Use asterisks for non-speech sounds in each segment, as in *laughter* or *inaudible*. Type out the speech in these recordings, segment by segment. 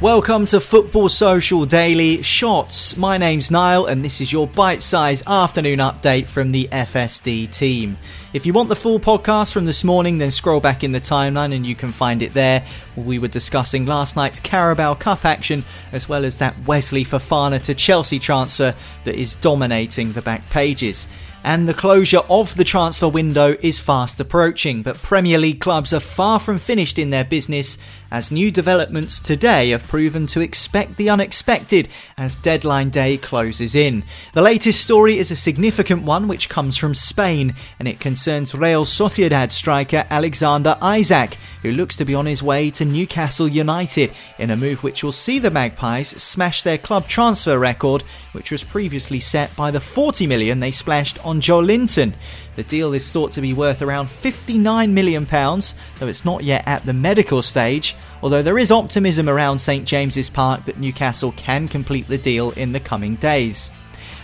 Welcome to Football Social Daily Shots. My name's Niall, and this is your bite sized afternoon update from the FSD team. If you want the full podcast from this morning, then scroll back in the timeline and you can find it there. We were discussing last night's Carabao Cup action, as well as that Wesley Fofana to Chelsea transfer that is dominating the back pages and the closure of the transfer window is fast approaching, but Premier League clubs are far from finished in their business as new developments today have proven to expect the unexpected as deadline day closes in. The latest story is a significant one which comes from Spain and it concerns Real Sociedad striker Alexander Isak, who looks to be on his way to Newcastle United in a move which will see the Magpies smash their club transfer record, which was previously set by the 40 million they splashed on Joelinton. The deal is thought to be worth around £59 million, though it's not yet at the medical stage, although there is optimism around St James's Park that Newcastle can complete the deal in the coming days.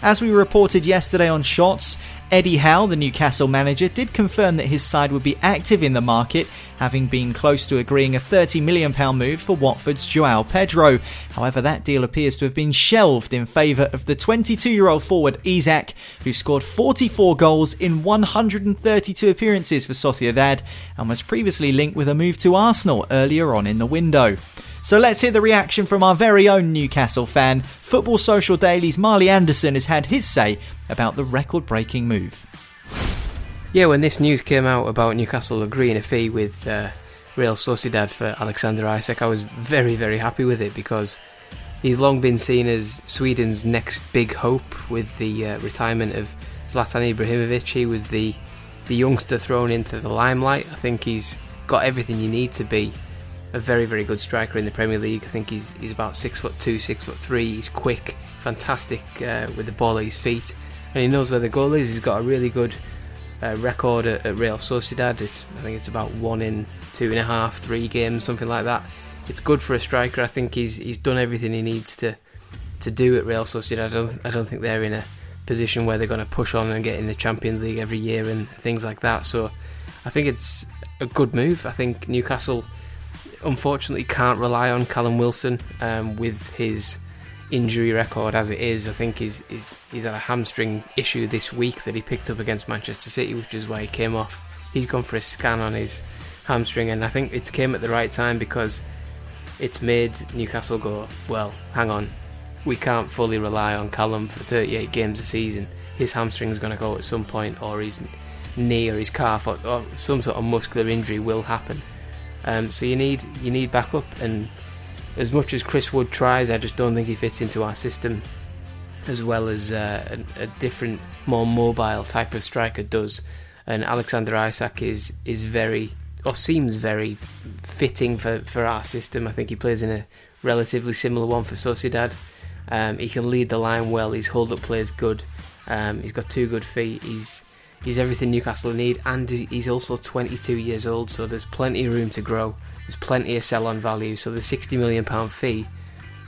As we reported yesterday on Shots, Eddie Howe, the Newcastle manager, did confirm that his side would be active in the market, having been close to agreeing a £30 million move for Watford's Joao Pedro. However, that deal appears to have been shelved in favour of the 22 year old forward Isak, who scored 44 goals in 132 appearances for Sociedad and was previously linked with a move to Arsenal earlier on in the window. So let's hear the reaction from our very own Newcastle fan. Football Social Daily's Marley Anderson has had his say about the record breaking move. Yeah, when this news came out about Newcastle agreeing a fee with uh, Real Sociedad for Alexander Isak, I was very, very happy with it because he's long been seen as Sweden's next big hope with the uh, retirement of Zlatan Ibrahimovic. He was the the youngster thrown into the limelight. I think he's got everything you need to be a very very good striker in the Premier League. I think he's he's about six foot two, six foot three. He's quick, fantastic uh, with the ball at his feet, and he knows where the goal is. He's got a really good uh, record at, at, Real Sociedad. It's, I think it's about one in two and a half, three games, something like that. It's good for a striker. I think he's he's done everything he needs to to do at Real Sociedad. I don't I don't think they're in a position where they're going to push on and get in the Champions League every year and things like that. So I think it's a good move. I think Newcastle unfortunately can't rely on Callum Wilson um, with his injury record as it is. I think he's, he's, he's had a hamstring issue this week that he picked up against Manchester City, which is why he came off. He's gone for a scan on his hamstring, and I think it came at the right time because it's made Newcastle go, well, hang on, we can't fully rely on Callum for 38 games a season. His hamstring's going to go at some point, or his knee or his calf, or, or some sort of muscular injury will happen. Um, so you need you need backup, and as much as Chris Wood tries, I just don't think he fits into our system as well as uh, a, a, different, more mobile type of striker does. And Alexander Isak is is very or seems very fitting for, for our system. I think he plays in a relatively similar one for Sociedad. Um, he can lead the line well. His hold up play is good. Um, he's got two good feet. He's he's everything Newcastle need, and he's also 22 years old. So there's plenty of room to grow. There's plenty of sell-on value. So the 60 million pound fee,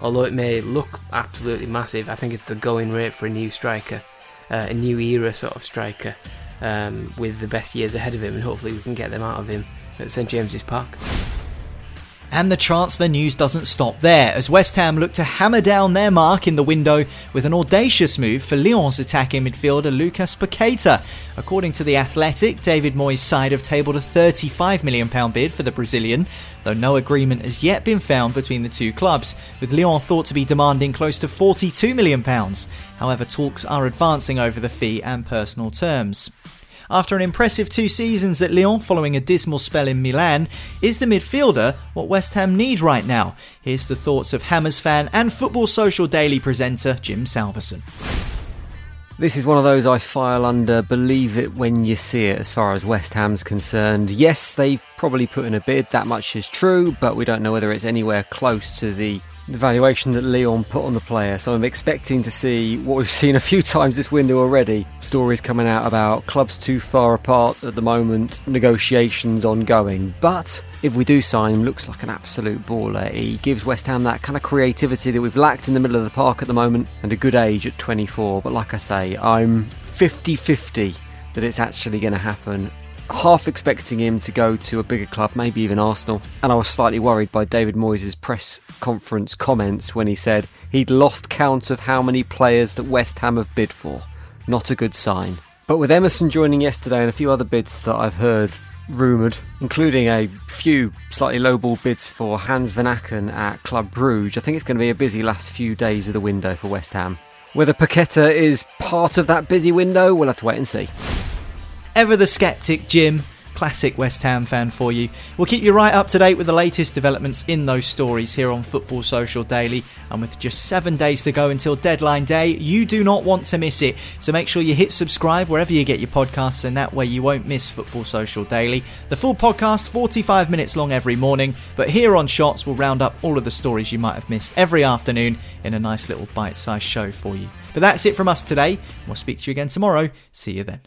although it may look absolutely massive, I think it's the going rate for a new striker, uh, a new era sort of striker, um, with the best years ahead of him, and hopefully we can get them out of him at St James's Park. And the transfer news doesn't stop there, as West Ham look to hammer down their mark in the window with an audacious move for Lyon's attacking midfielder Lucas Paqueta. According to The Athletic, David Moyes' side have tabled a £35 million bid for the Brazilian, though no agreement has yet been found between the two clubs, with Lyon thought to be demanding close to £42 million. However, talks are advancing over the fee and personal terms. After an impressive two seasons at Lyon following a dismal spell in Milan, is the midfielder what West Ham need right now? Here's the thoughts of Hammers fan and Football Social Daily presenter Jim Salverson. This is one of those I file under believe it when you see it as far as West Ham's concerned. Yes, they've probably put in a bid, that much is true, but we don't know whether it's anywhere close to the the valuation that Lyon put on the player. So I'm expecting to see what we've *laughs* seen a few times this window already. Stories coming out about clubs too far apart at the moment, negotiations ongoing. But if we do sign him, looks like an absolute baller. He gives West Ham that kind of creativity that we've lacked in the middle of the park at the moment and a good age at 24. But like I say, I'm 50 50 that it's actually going to happen half expecting him to go to a bigger club, maybe even Arsenal. And I was slightly worried by David Moyes' press conference comments when he said he'd lost count of how many players that West Ham have bid for. Not a good sign. But with Emerson joining yesterday and a few other bids that I've heard rumoured, including a few slightly lowball bids for Hans Vanaken at Club Bruges, I think it's going to be a busy last few days of the window for West Ham. Whether Paqueta is part of that busy window, we'll have to wait and see. Ever the skeptic, Jim. Classic West Ham fan for you. We'll keep you right up to date with the latest developments in those stories here on Football Social Daily. And with just seven days to go until deadline day, you do not want to miss it. So make sure you hit subscribe wherever you get your podcasts, and that way you won't miss Football Social Daily. The full podcast, 45 minutes long every morning, but here on Shots, we'll round up all of the stories you might have missed every afternoon in a nice little bite sized show for you. But that's it from us today. We'll speak to you again tomorrow. See you then.